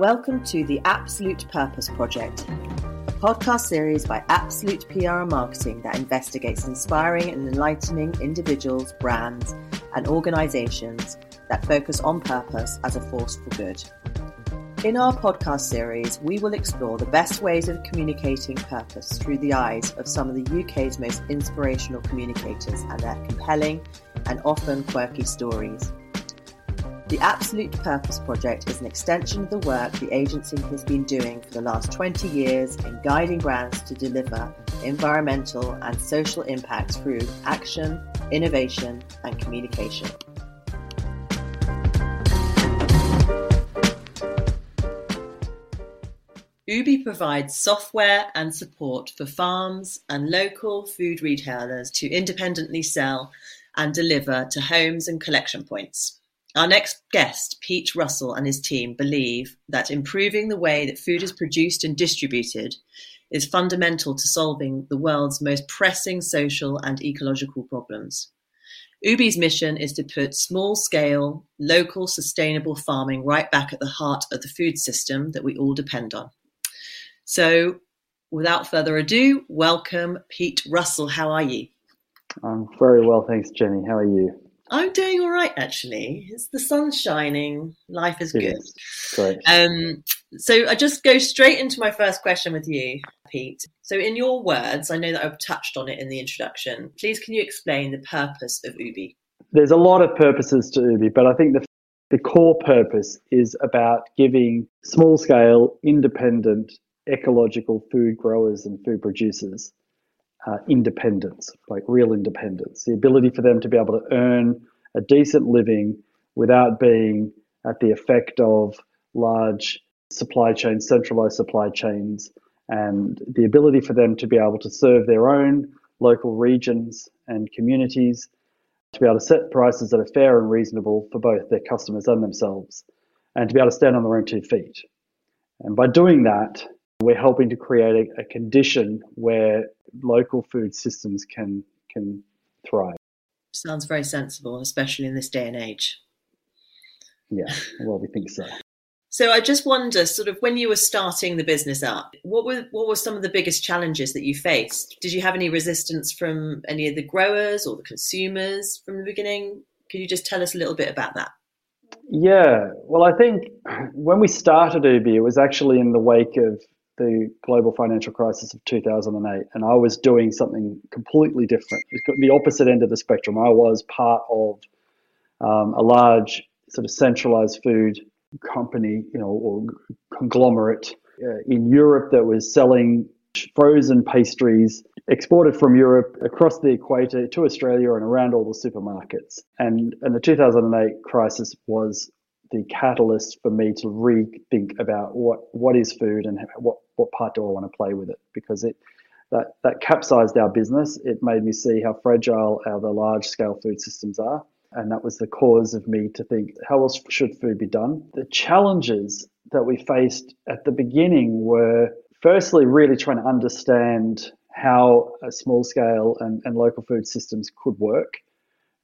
Welcome to the Absolute Purpose Project, a podcast series by Absolute PR and Marketing that investigates inspiring and enlightening individuals, brands, and organizations that focus on purpose as a force for good. In our podcast series, we will explore the best ways of communicating purpose through the eyes of some of the UK's most inspirational communicators and their compelling and often quirky stories. The Absolute Purpose Project is an extension of the work the agency has been doing for the last 20 years in guiding brands to deliver environmental and social impact through action, innovation, and communication. Ooooby provides software and support for farms and local food retailers to independently sell and deliver to homes and collection points. Our next guest, Pete Russell and his team, believe that improving the way that food is produced and distributed is fundamental to solving the world's most pressing social and ecological problems. Ooooby's mission is to put small scale, local, sustainable farming right back at the heart of the food system that we all depend on. So, without further ado, welcome Pete Russell. How are you? I'm very well, thanks, Jenny. How are you? I'm doing all right, actually. It's the sun's shining. Life is It good. is. Great. Um, so I just go straight into my first question with you, Pete. So, in your words, I know that I've touched on it in the introduction. Please, can you explain the purpose of Ooooby? There's a lot of purposes to Ooooby, but I think the, the core purpose is about giving small scale, independent, ecological food growers and food producers uh, independence, like real independence, the ability for them to be able to earn a decent living without being at the effect of large supply chains, centralized supply chains, and the ability for them to be able to serve their own local regions and communities, to be able to set prices that are fair and reasonable for both their customers and themselves, and to be able to stand on their own two feet. And by doing that, we're helping to create a, a condition where local food systems can can thrive. Sounds very sensible, especially in this day and age. Yeah, well, we think so. So I just wonder, sort of, when you were starting the business up, what were what were some of the biggest challenges that you faced? Did you have any resistance from any of the growers or the consumers from the beginning? Could you just tell us a little bit about that? Yeah, well, I think when we started Ooooby, it was actually in the wake of the global financial crisis of 2008, and I was doing something completely different. The opposite end of the spectrum. I was part of um, a large sort of centralized food company, you know, or conglomerate uh, in Europe that was selling frozen pastries exported from Europe across the equator to Australia and around all the supermarkets. And, and the 2008 crisis was the catalyst for me to rethink about what, what is food and what, what part do I want to play with it because it that, that capsized our business. It made me see how fragile our the large scale food systems are. And that was the cause of me to think, how else should food be done? The challenges that we faced at the beginning were firstly really trying to understand how a small scale and, and local food systems could work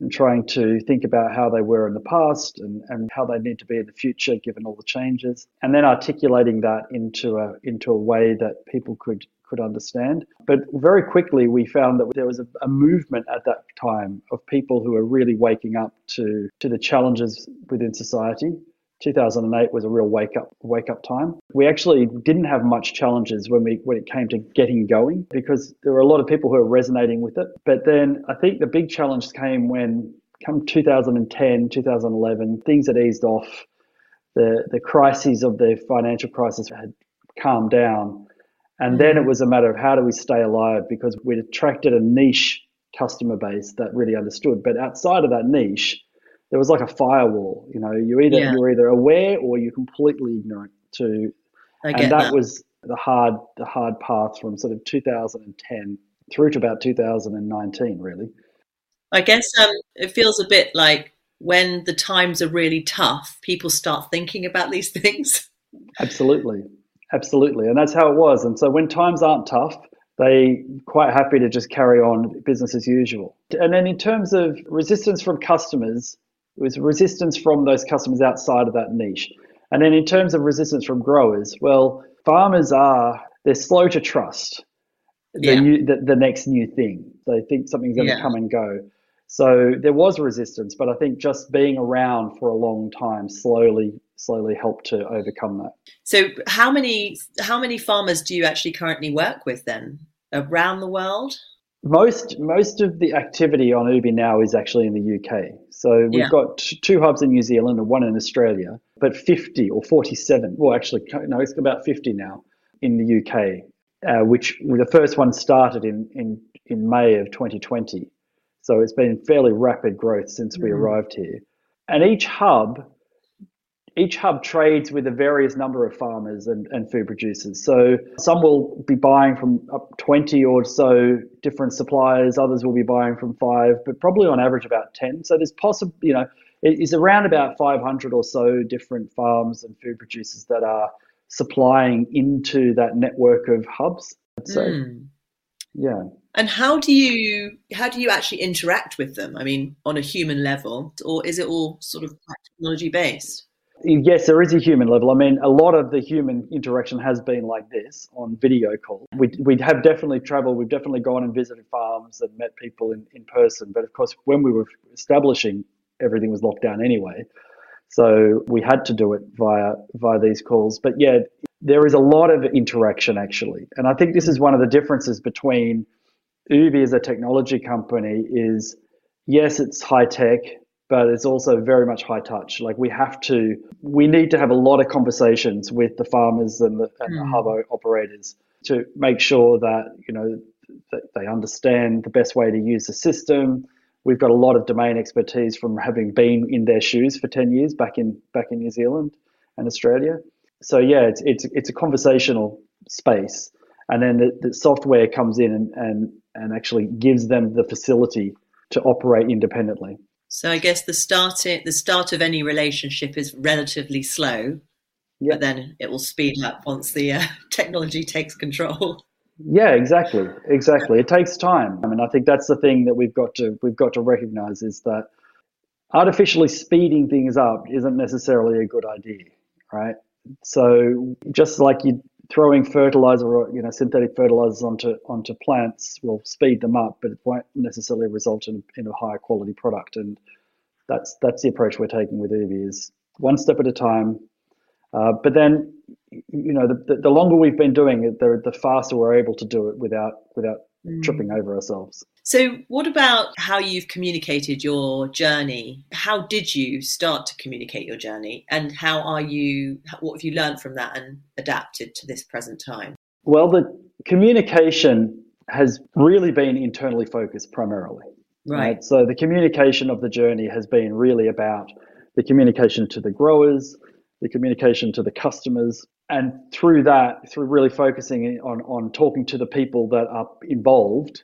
and trying to think about how they were in the past and, and how they need to be in the future given all the changes. And then articulating that into a into a way that people could could understand. But very quickly we found that there was a, a movement at that time of people who were really waking up to to the challenges within society 2008 was a real wake up wake up time. We actually didn't have much challenges when we when it came to getting going because there were a lot of people who were resonating with it. But then I think the big challenge came when come 2010, 2011, things had eased off. The the crises of the financial crisis had calmed down. And then it mm-hmm. was a matter of how do we stay alive because we'd attracted a niche customer base that really understood. But outside of that niche, there was like a firewall. You know, you either Yeah. you're either aware or you're completely ignorant to, and that, that. was the hard the hard path from sort of 2010 through to about 2019, really. I guess um, it feels a bit like when the times are really tough, people start thinking about these things. Absolutely, absolutely, and that's how it was. And so when times aren't tough, they quite happy to just carry on business as usual. And then in terms of resistance from customers, it was resistance from those customers outside of that niche. And then in terms of resistance from growers, well, farmers are they're slow to trust the Yeah. new the, the next new thing. They think something's going to Yeah. come and go. So there was resistance, but I think just being around for a long time slowly slowly helped to overcome that. So how many how many farmers do you actually currently work with then around the world? Most most of the activity on Ooooby now is actually in the UK. So we've Yeah. got two hubs in New Zealand and one in Australia, but 50 or 47, well, actually, no, it's about 50 now in the UK, uh, which the first one started in, in, in May of 2020. So it's been fairly rapid growth since we Mhm. arrived here. And each hub each hub trades with a various number of farmers and, and food producers. So some will be buying from up 20 or so different suppliers, others will be buying from five, but probably on average about 10. So there's possible, you know, it is around about 500 or so different farms and food producers that are supplying into that network of hubs. Say, Mm. yeah. And how do you how do you actually interact with them? I mean, on a human level, or is it all sort of technology based? Yes, there is a human level. I mean, a lot of the human interaction has been like this on video call. We, we have definitely traveled, we've definitely gone and visited farms and met people in, in person. But of course, when we were establishing, everything was locked down anyway. So we had to do it via via these calls. But yeah, there is a lot of interaction actually. And I think this is one of the differences between Ooooby as a technology company is yes, it's high tech, but it's also very much high touch. Like we have to, we need to have a lot of conversations with the farmers and the, and the Mm. hub operators to make sure that you know that they understand the best way to use the system. We've got a lot of domain expertise from having been in their shoes for ten years back in back in New Zealand and Australia. So yeah, it's it's it's a conversational space, and then the, the software comes in and, and and actually gives them the facility to operate independently. So I guess the start it, the start of any relationship is relatively slow, Yeah. but then it will speed up once the uh, technology takes control. Yeah, exactly, exactly. It takes time. I mean, I think that's the thing that we've got to we've got to recognize is that artificially speeding things up isn't necessarily a good idea, right? So just like you throwing fertilizer or you know synthetic fertilizers onto onto plants will speed them up, but it won't necessarily result in, in a higher quality product. And that's that's the approach we're taking with Ooooby is one step at a time. Uh, but then, you know, the, the, the longer we've been doing it, the, the faster we're able to do it without without Mm. tripping over ourselves. So, what about how you've communicated your journey? How did you start to communicate your journey, and how are you? What have you learned from that and adapted to this present time? Well, the communication has really been internally focused primarily. Right. So the communication of the journey has been really about the communication to the growers, the communication to the customers, and through that, through really focusing on on talking to the people that are involved,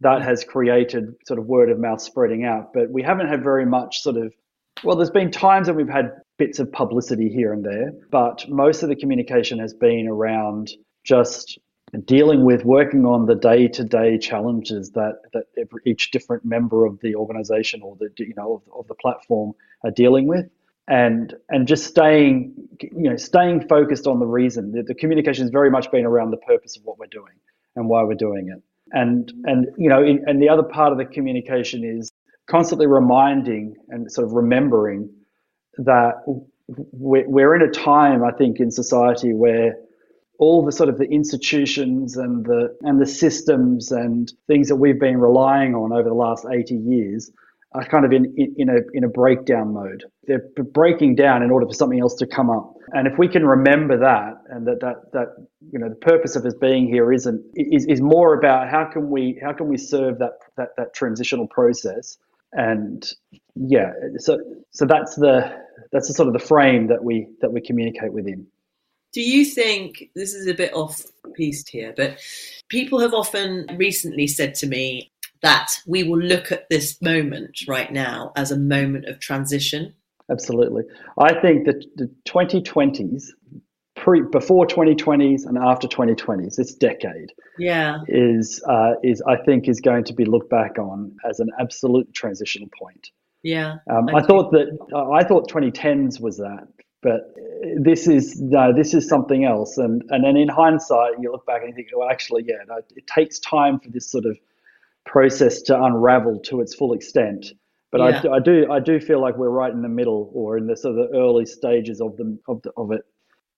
that has created sort of word of mouth spreading out. But we haven't had very much sort of well, there's been times that we've had bits of publicity here and there, but most of the communication has been around just dealing with working on the day-to-day challenges that that every, each different member of the organization or the you know of, of the platform are dealing with and and just staying you know staying focused on the reason. The, the communication has very much been around the purpose of what we're doing and why we're doing it. And and you know in, and the other part of the communication is constantly reminding and sort of remembering that we're, we're in a time i think in society where all the sort of the institutions and the and the systems and things that we've been relying on over the last 80 years are kind of in, in, in a in a breakdown mode. They're breaking down in order for something else to come up. And if we can remember that and that that that you know the purpose of us being here isn't is, is more about how can we how can we serve that that that transitional process and yeah so so that's the that's the sort of the frame that we that we communicate within. Do you think this is a bit off piste here, but people have often recently said to me that we will look at this moment right now as a moment of transition? Absolutely. I think that the 2020s, pre, before 2020s and after 2020s, this decade Yeah. is uh, is I think is going to be looked back on as an absolute transitional point. Yeah. Um, I I thought that uh, I thought 2010s was that But this is no, this is something else. And and then in hindsight, you look back and you think, well, actually, yeah, no, it takes time for this sort of process to unravel to its full extent. But yeah. I, I do I do feel like we're right in the middle or in the sort of the early stages of the of, the, of it.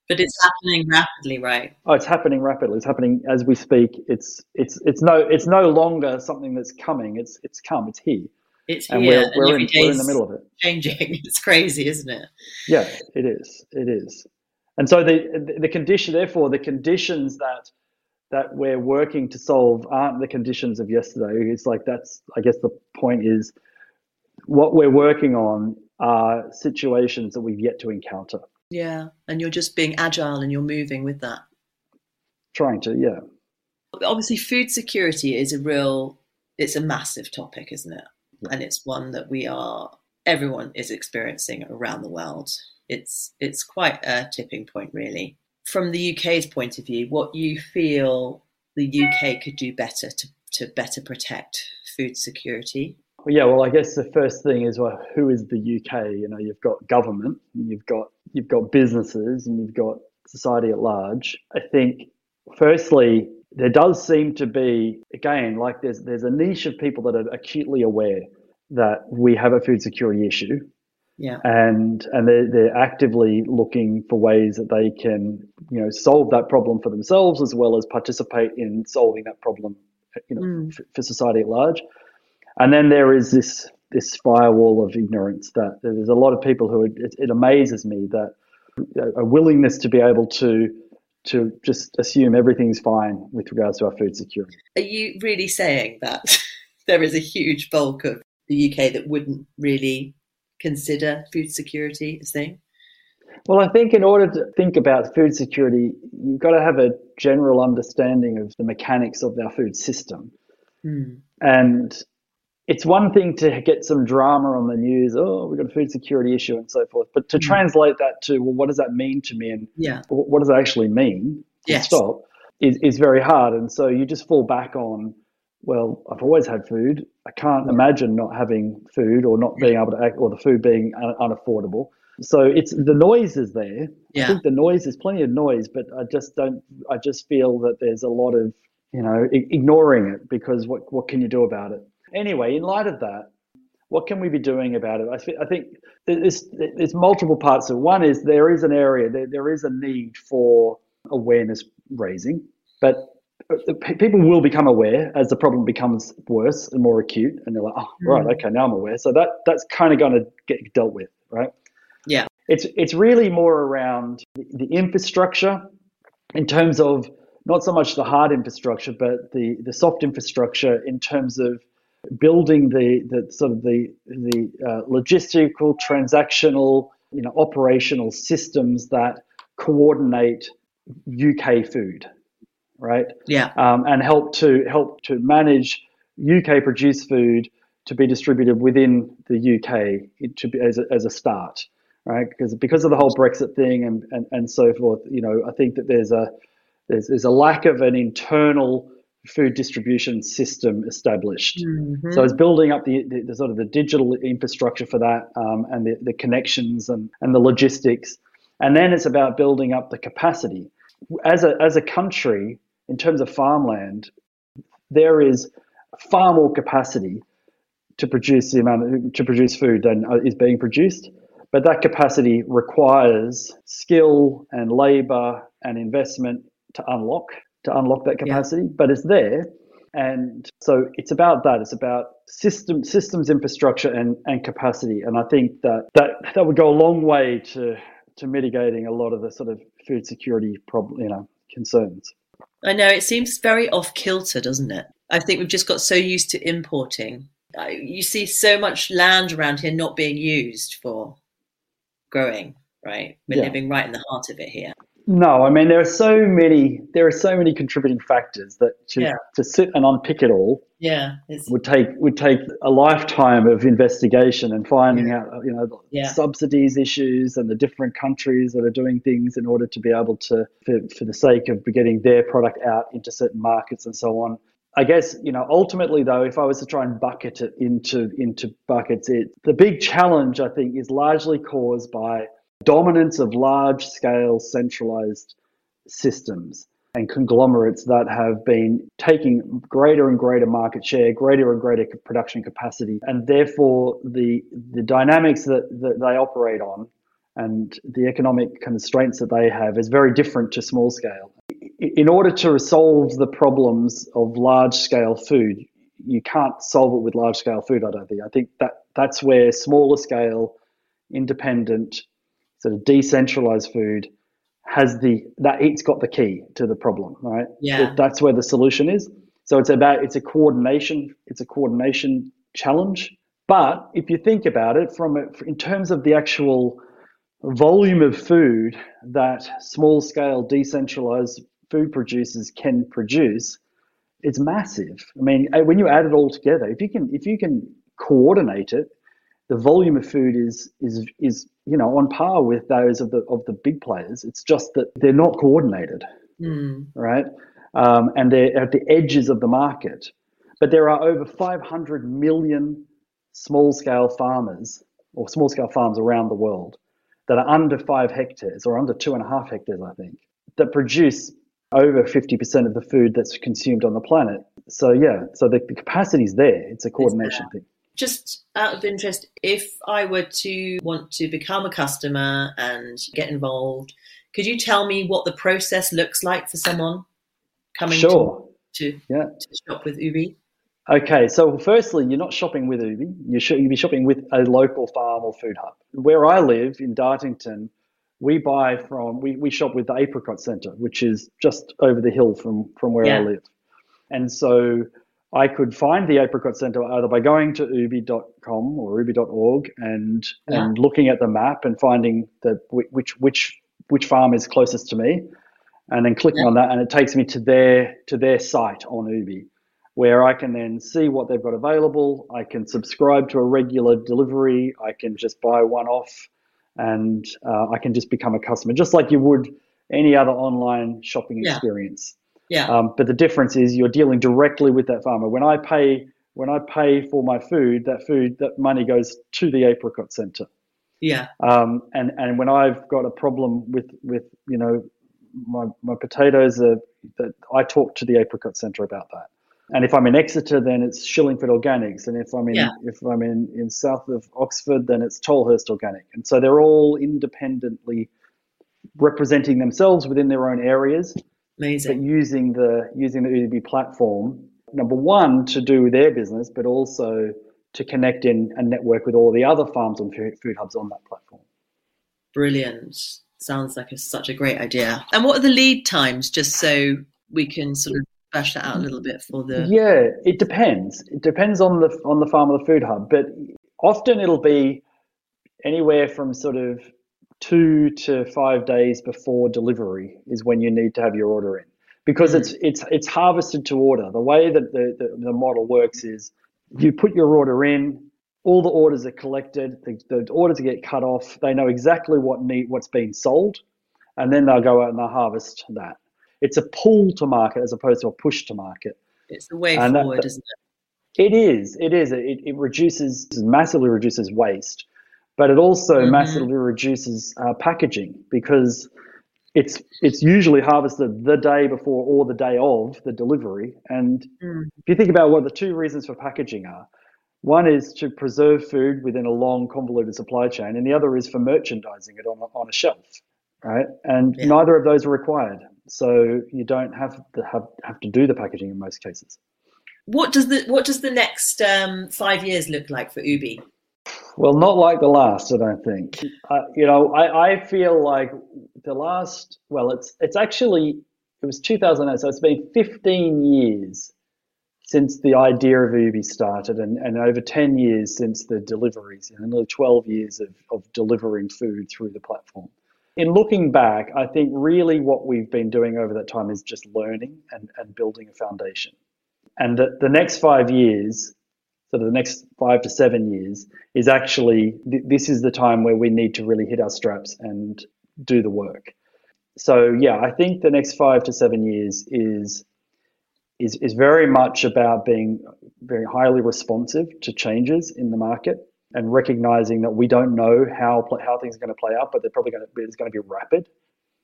But it's happening rapidly, right? Oh, it's happening rapidly. It's happening as we speak. It's it's it's no it's no longer something that's coming. It's it's come. It's here. It's and here, we're, we're, in, we're in the middle of it. Changing. It's crazy, isn't it? Yeah, it is. It is. And so the the condition, therefore, the conditions that that we're working to solve aren't the conditions of yesterday. It's like that's I guess the point is what we're working on are situations that we've yet to encounter. Yeah, and you're just being agile and you're moving with that. Trying to, yeah. Obviously, food security is a real, it's a massive topic, isn't it? and it's one that we are everyone is experiencing around the world. It's it's quite a tipping point, really. From the UK's point of view, what you feel the UK could do better to to better protect food security? Yeah, well, I guess the first thing is well, who is the UK? You know, you've got government, you've got you've got businesses, and you've got society at large. I think, firstly, there does seem to be again like there's there's a niche of people that are acutely aware that we have a food security issue yeah and and they're, they're actively looking for ways that they can you know solve that problem for themselves as well as participate in solving that problem you know mm. for, for society at large and then there is this this firewall of ignorance that there's a lot of people who it, it amazes me that a willingness to be able to to just assume everything's fine with regards to our food security. Are you really saying that there is a huge bulk of the UK that wouldn't really consider food security a thing? Well, I think in order to think about food security, you've got to have a general understanding of the mechanics of our food system. Hmm. And it's one thing to get some drama on the news, oh, we've got a food security issue and so forth, but to mm. translate that to, well, what does that mean to me and yeah. what does it actually mean? Yes. Stop is, is very hard. And so you just fall back on, well, I've always had food. I can't imagine not having food or not being able to act or the food being un- unaffordable. So it's the noise is there. Yeah. I think the noise is plenty of noise, but I just don't. I just feel that there's a lot of you know ignoring it because what what can you do about it? Anyway, in light of that, what can we be doing about it? I, th- I think there's, there's multiple parts of it. One is there is an area, there, there is a need for awareness raising, but people will become aware as the problem becomes worse and more acute, and they're like, oh, right, mm. okay, now I'm aware. So that that's kind of going to get dealt with, right? Yeah. It's it's really more around the infrastructure in terms of not so much the hard infrastructure, but the the soft infrastructure in terms of building the, the sort of the, the uh, logistical, transactional, you know, operational systems that coordinate UK food, right? Yeah. Um, and help to help to manage UK produced food to be distributed within the UK to be as a, as a start, right? Because because of the whole Brexit thing and, and, and so forth, you know, I think that there's a there's, there's a lack of an internal food distribution system established. Mm-hmm. So it's building up the, the, the, sort of the digital infrastructure for that um, and the, the connections and, and the logistics. And then it's about building up the capacity. As a, as a country, in terms of farmland, there is far more capacity to produce the amount of, to produce food than uh, is being produced. But that capacity requires skill and labor and investment to unlock to unlock that capacity, yeah. but it's there. And so it's about that. It's about system systems infrastructure and, and capacity. And I think that, that that would go a long way to to mitigating a lot of the sort of food security problem, you know, concerns. I know it seems very off kilter, doesn't it? I think we've just got so used to importing. You see so much land around here not being used for growing, right? We're yeah. living right in the heart of it here. No, I mean there are so many there are so many contributing factors that to, yeah. to sit and unpick it all yeah would take would take a lifetime of investigation and finding yeah. out uh, you know yeah. subsidies issues and the different countries that are doing things in order to be able to for, for the sake of getting their product out into certain markets and so on. I guess you know ultimately though, if I was to try and bucket it into into buckets, it the big challenge I think is largely caused by dominance of large scale centralized systems and conglomerates that have been taking greater and greater market share, greater and greater production capacity, and therefore the the dynamics that, that they operate on and the economic constraints that they have is very different to small scale. In order to solve the problems of large scale food, you can't solve it with large scale food, I don't think. I think that that's where smaller scale, independent, sort of decentralized food has the that it's got the key to the problem, right? Yeah. That's where the solution is. So it's about it's a coordination, it's a coordination challenge. But if you think about it from a, in terms of the actual volume of food that small scale decentralized food producers can produce, it's massive. I mean, when you add it all together, if you can if you can coordinate it, the volume of food is is is you know on par with those of the of the big players. It's just that they're not coordinated, mm. right? Um, and they're at the edges of the market. But there are over 500 million small scale farmers or small scale farms around the world that are under five hectares or under two and a half hectares, I think, that produce over 50% of the food that's consumed on the planet. So, yeah, so the, the capacity is there. It's a coordination thing. Just out of interest, if I were to want to become a customer and get involved, could you tell me what the process looks like for someone coming sure. to, to, yeah. to shop with Ooooby? Okay, so firstly, you're not shopping with Ooooby. You should you be shopping with a local farm or food hub. Where I live in Dartington, we buy from we, we shop with the Apricot Centre, which is just over the hill from from where yeah. I live. And so I could find the Apricot Centre either by going to ooooby.com or ooooby.org and yeah. and looking at the map and finding the which which which farm is closest to me, and then clicking yeah. on that, and it takes me to their to their site on Ooooby, where I can then see what they've got available. I can subscribe to a regular delivery. I can just buy one off, and uh, I can just become a customer, just like you would any other online shopping yeah. experience. Yeah. Um, but the difference is you're dealing directly with that farmer. When I pay when I pay for my food, that food that money goes to the apricot centre. Yeah. Um, and and when I've got a problem with with you know my my potatoes are that I talk to the apricot centre about that. And if I'm in Exeter, then it's Shillingford Organics, and if I'm in yeah. if I'm in, in south of Oxford, then it's Tolhurst Organic. And so they're all independently representing themselves within their own areas, Amazing. But using the using the Ooooby platform, number one to do their business, but also to connect in and network with all the other farms and food hubs on that platform. Brilliant. Sounds like a, such a great idea. And what are the lead times, just so we can sort of bash that out a little bit for the? Yeah, it depends. It depends on the on the farm or the food hub, but often it'll be anywhere from sort of two to five days before delivery is when you need to have your order in because mm. it's it's it's harvested to order. The way that the, the, the, model works is you put your order in, all the orders are collected, the, the orders get cut off. They know exactly what need what's being sold, and then they'll go out and they'll harvest that. It's a pull to market as opposed to a push to market. It's the way and forward, that, isn't it? It is. It is. It, it reduces massively reduces waste but it also mm-hmm. massively reduces uh, packaging because it's it's usually harvested the day before or the day of the delivery. And mm. if you think about what the two reasons for packaging are, one is to preserve food within a long, convoluted supply chain, and the other is for merchandising it on a, on a shelf, right? And yeah. neither of those are required, so you don't have to have, have to do the packaging in most cases. What does the what does the next um, five years look like for Ooooby? Well, not like the last, I don't think. Uh, you know, I, I feel like the last. Well, it's it's actually it was 2008, so it's been 15 years since the idea of Ooooby started, and, and over 10 years since the deliveries, and nearly 12 years of, of delivering food through the platform. In looking back, I think really what we've been doing over that time is just learning and, and building a foundation. And the, the next five years sort of the next five to seven years is actually th- this is the time where we need to really hit our straps and do the work. So yeah, I think the next five to seven years is is is very much about being very highly responsive to changes in the market and recognizing that we don't know how how things are going to play out, but they're probably going to be, it's going to be rapid.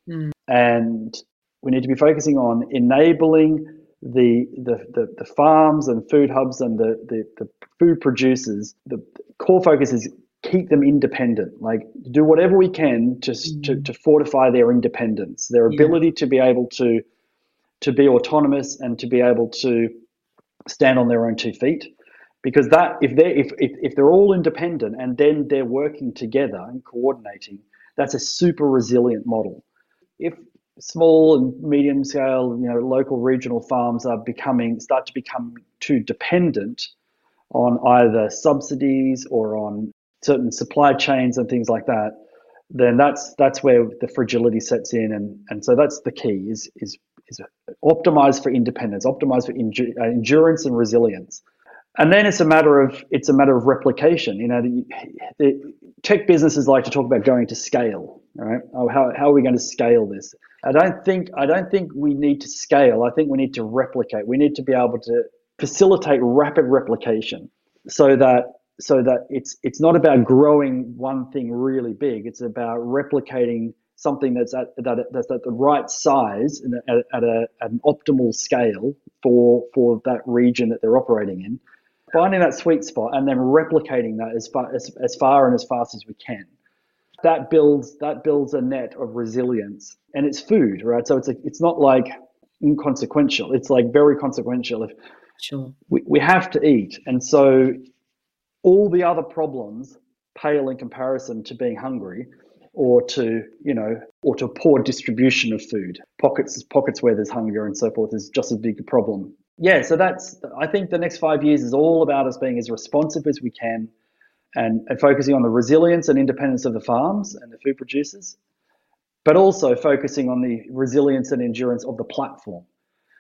Mm. And we need to be focusing on enabling the, the, the, the, farms and food hubs and the, the, the food producers. The core focus is keep them independent, like do whatever we can to, mm. to, to, fortify their independence, their ability yeah. to be able to, to be autonomous and to be able to stand on their own two feet because that if they if, if if they're all independent and then they're working together and coordinating that's a super resilient model if small and medium scale you know local regional farms are becoming start to become too dependent on either subsidies or on certain supply chains and things like that then that's that's where the fragility sets in and and so that's the key is is is optimize for independence optimize for uh, endurance and resilience and then it's a matter of it's a matter of replication. You know, the, the tech businesses like to talk about going to scale. Right? Oh, how, how are we going to scale this? I don't think I don't think we need to scale. I think we need to replicate. We need to be able to facilitate rapid replication, so that so that it's it's not about growing one thing really big. It's about replicating something that's at that that's at the right size and at, at, a, at an optimal scale for for that region that they're operating in finding that sweet spot and then replicating that as far as, as far and as fast as we can that builds that builds a net of resilience. And it's food right? So it's a, it's not like inconsequential. It's like very consequential. If sure. we, we have to eat. And so all the other problems pale in comparison to being hungry or to you know or to poor distribution of food. Pockets pockets where there's hunger and so forth is just as big a problem. Yeah, so that's I think the next five years is all about us being as responsive as we can and, and focusing on the resilience and independence of the farms and the food producers, but also focusing on the resilience and endurance of the platform.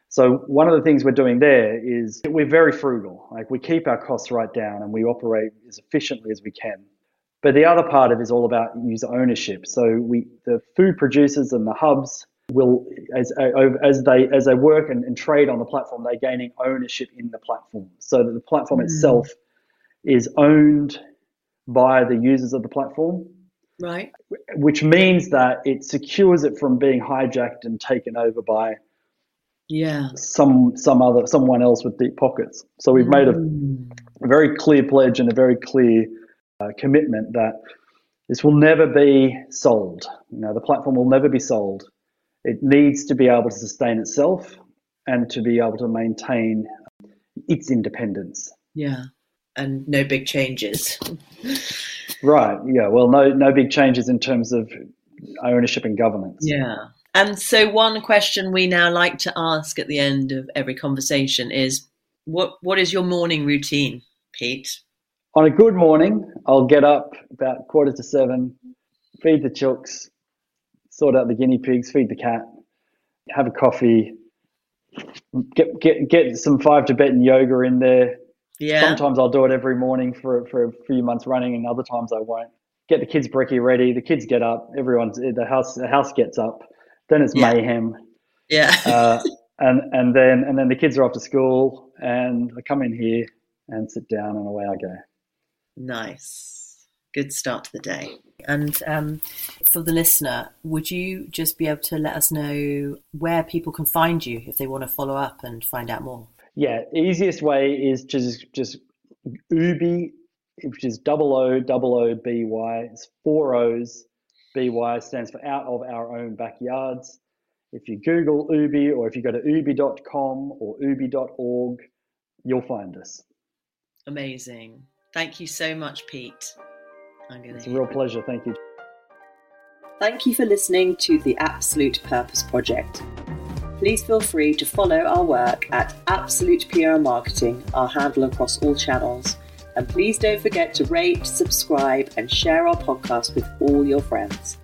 So one of the things we're doing there is we're very frugal. Like we keep our costs right down and we operate as efficiently as we can. But the other part of it is all about user ownership. So we the food producers and the hubs will as as they as they work and, and, trade on the platform they're gaining ownership in the platform so that the platform mm. itself is owned by the users of the platform right. which means that it secures it from being hijacked and taken over by yeah. some some other someone else with deep pockets. So we've made a, mm. a very clear pledge and a very clear uh, commitment that this will never be sold. You know the platform will never be sold. It needs to be able to sustain itself and to be able to maintain its independence. Yeah, and no big changes. right. Yeah. Well, no no big changes in terms of ownership and governance. Yeah. And so, one question we now like to ask at the end of every conversation is, what what is your morning routine, Pete? On a good morning, I'll get up about quarter to seven, feed the chooks, sort out the guinea pigs, feed the cat, have a coffee, get get get some five Tibetan yoga in there. Yeah. Sometimes I'll do it every morning for for a few months running, and other times I won't. Get the kids' brekkie ready. The kids get up. Everyone's the house. The house gets up. Then it's yeah. mayhem. Yeah. uh, and and then and then the kids are off to school, and I come in here and sit down, and away I go. Nice good start to the day. And um, for the listener, would you just be able to let us know where people can find you if they want to follow up and find out more? Yeah, easiest way is just just Ooooby, which is double O double O B Y. It's four O's. B Y stands for out of our own backyards. If you Google Ooooby or if you go to ooooby.com or ooooby.org, you'll find us. Amazing. Thank you so much, Pete. It's a real pleasure. Thank you. Thank you for listening to the Absolute Purpose Project. Please feel free to follow our work at Absolute PR Marketing, our handle across all channels. And please don't forget to rate, subscribe, and share our podcast with all your friends.